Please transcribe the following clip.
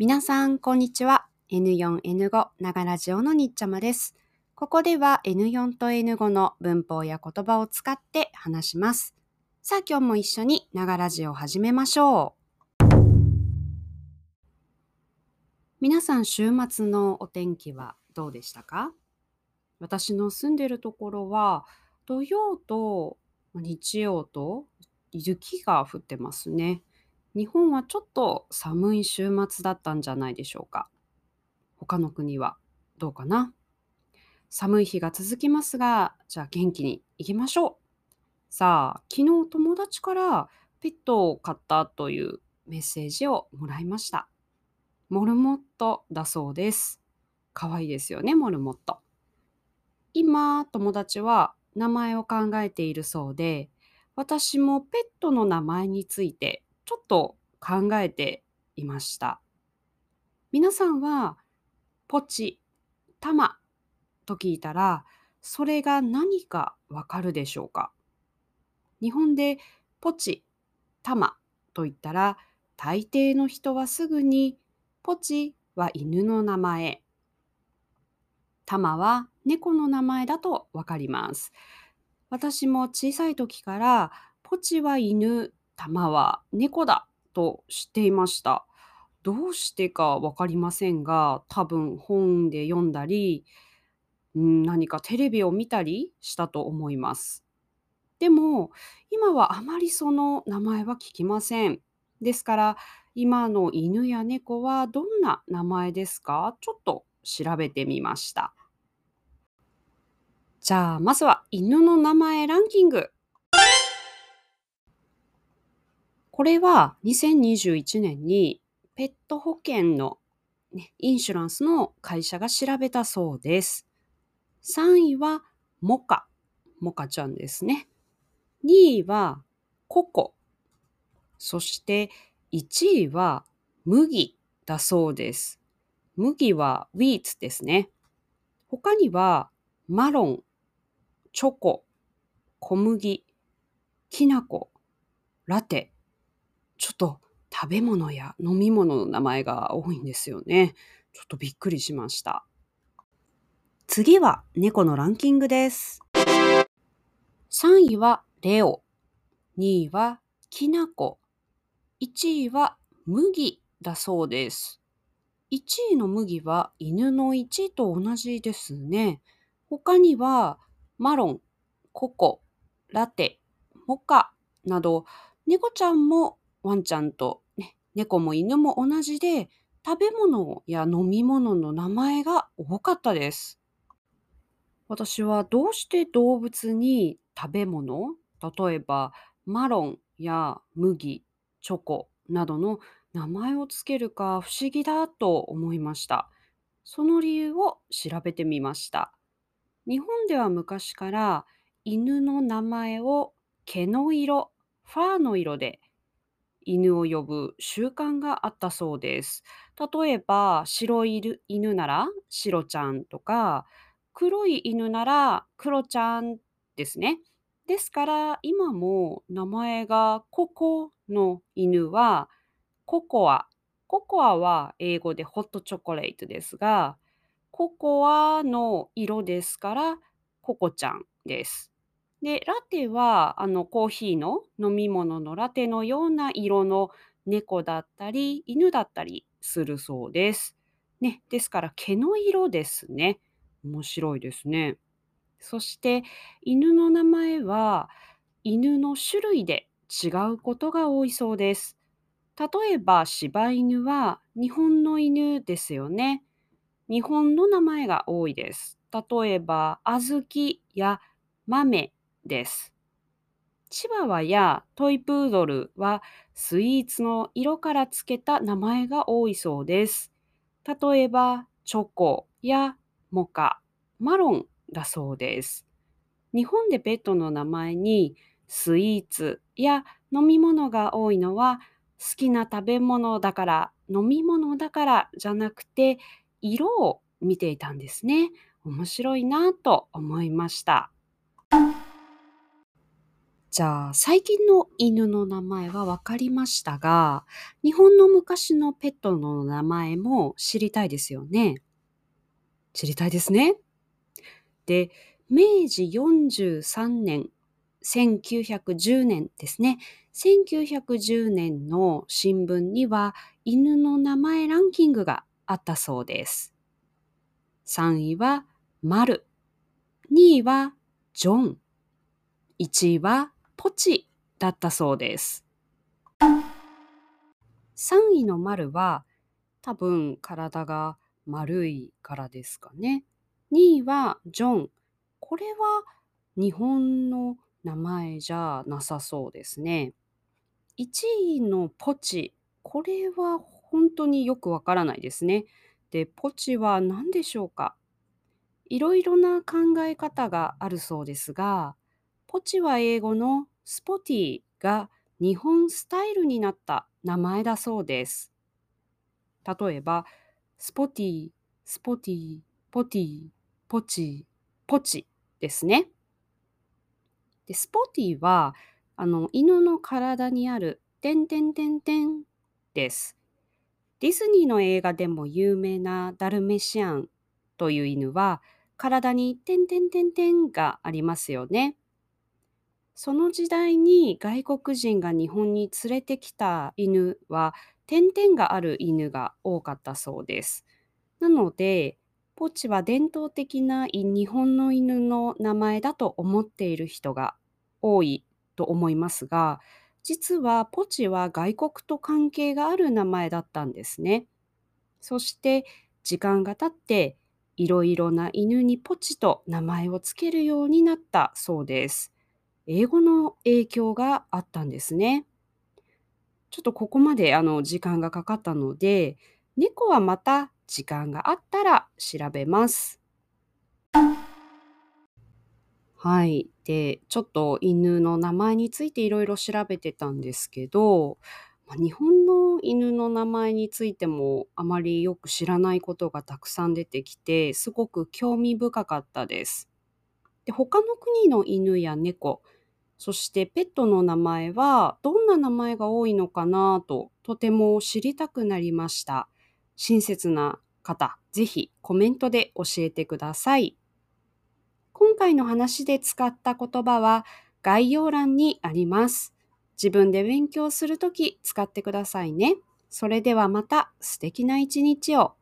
皆さん、こんにちは。N4、N5、ながラジオのにっちゃまです。ここでは N4 と N5 の文法や言葉を使って話します。さあ、今日も一緒にながラジオを始めましょう。皆さん、週末のお天気はどうでしたか？私の住んでるところは、土曜と日曜と雪が降ってますね。日本はちょっと寒い週末だったんじゃないでしょうか。他の国はどうかな？寒い日が続きますが、じゃあ元気に行きましょう。さあ、昨日友達からペットを飼ったというメッセージをもらいました。モルモットだそうです。かわいいですよね、モルモット。今、友達は名前を考えているそうで、私もペットの名前についてちょっと考えていました。皆さんはポチ、タマと聞いたらそれが何かわかるでしょうか？日本でポチ、タマと言ったら大抵の人はすぐにポチは犬の名前、タマは猫の名前だとわかります。私も小さい時からポチは犬、玉は猫だと知っていました。どうしてか分かりませんが、多分本で読んだり、うん、何かテレビを見たりしたと思います。でも、今はあまりその名前は聞きません。ですから、今の犬や猫はどんな名前ですか？ちょっと調べてみました。じゃあ、まずは犬の名前ランキング。これは2021年にペット保険の、ね、インシュランスの会社が調べたそうです。3位はモカ、モカちゃんですね。2位はココ、そして1位は麦だそうです。麦はウィーツですね。他にはマロン、チョコ、小麦、きな粉、ラテ、ちょっと食べ物や飲み物の名前が多いんですよね。ちょっとびっくりしました。次は猫のランキングです。3位はレオ、2位はきなこ、1位は麦だそうです。1位の麦は犬の1位と同じですね。他にはマロン、ココ、ラテ、モカなど猫ちゃんもワンちゃんと、ね、猫も犬も同じで、食べ物や飲み物の名前が多かったです。私はどうして動物に食べ物、例えばマロンや麦、チョコなどの名前をつけるか不思議だと思いました。その理由を調べてみました。日本では昔から犬の名前を毛の色、ファーの色で犬を呼ぶ習慣があったそうです。例えば、白い犬なら白ちゃんとか、黒い犬なら黒ちゃんですね。ですから、今も名前がココの犬はココア。ココアは英語でホットチョコレートですが、ココアの色ですからココちゃんです。で、ラテは、あの、コーヒーの飲み物のラテのような色の猫だったり、犬だったりするそうです。ね、ですから毛の色ですね。面白いですね。そして犬の名前は犬の種類で違うことが多いそうです。例えば柴犬は日本の犬ですよね。日本の名前が多いです。例えば小豆や豆です。チワワやトイプードルはスイーツの色からつけた名前が多いそうです。例えばチョコやモカ、マロンだそうです。日本でペットの名前にスイーツや飲み物が多いのは好きな食べ物だから飲み物だからじゃなくて色を見ていたんですね。面白いなと思いました。じゃあ、最近の犬の名前は分かりましたが、日本の昔のペットの名前も知りたいですよね。知りたいですね。で、明治43年、1910年ですね。1910年の新聞には犬の名前ランキングがあったそうです。3位は丸、2位はジョン、1位はポチだったそうです。3位の丸は多分体が丸いからですかね。2位はジョン。これは日本の名前じゃなさそうですね。1位のポチ。これは本当によくわからないですね。で、ポチは何でしょうかいろいろな考え方があるそうですが、ポチは英語のスポティが日本スタイルになった名前だそうです。例えば、 spotty、 spotty、ポティ、ポチ、ポチですね。でスポティはあの犬の体にある「てんてんてんてん」です。ディズニーの映画でも有名なダルメシアンという犬は体に「てんてんてんてん」がありますよね。その時代に外国人が日本に連れてきた犬は点々がある犬が多かったそうです。なので、ポチは伝統的な日本の犬の名前だと思っている人が多いと思いますが、実はポチは外国と関係がある名前だったんですね。そして時間が経っていろいろな犬にポチと名前をつけるようになったそうです。英語の影響があったんですね。ちょっとここまであの時間がかかったので、猫はまた時間があったら調べます。はい。で、ちょっと犬の名前についていろいろ調べてたんですけど、ま日本の犬の名前についてもあまりよく知らないことがたくさん出てきて、すごく興味深かったです。で他の国の犬や猫、そしてペットの名前はどんな名前が多いのかなととても知りたくなりました。親切な方、ぜひコメントで教えてください。今回の話で使った言葉は概要欄にあります。自分で勉強するとき使ってくださいね。それではまた素敵な一日を。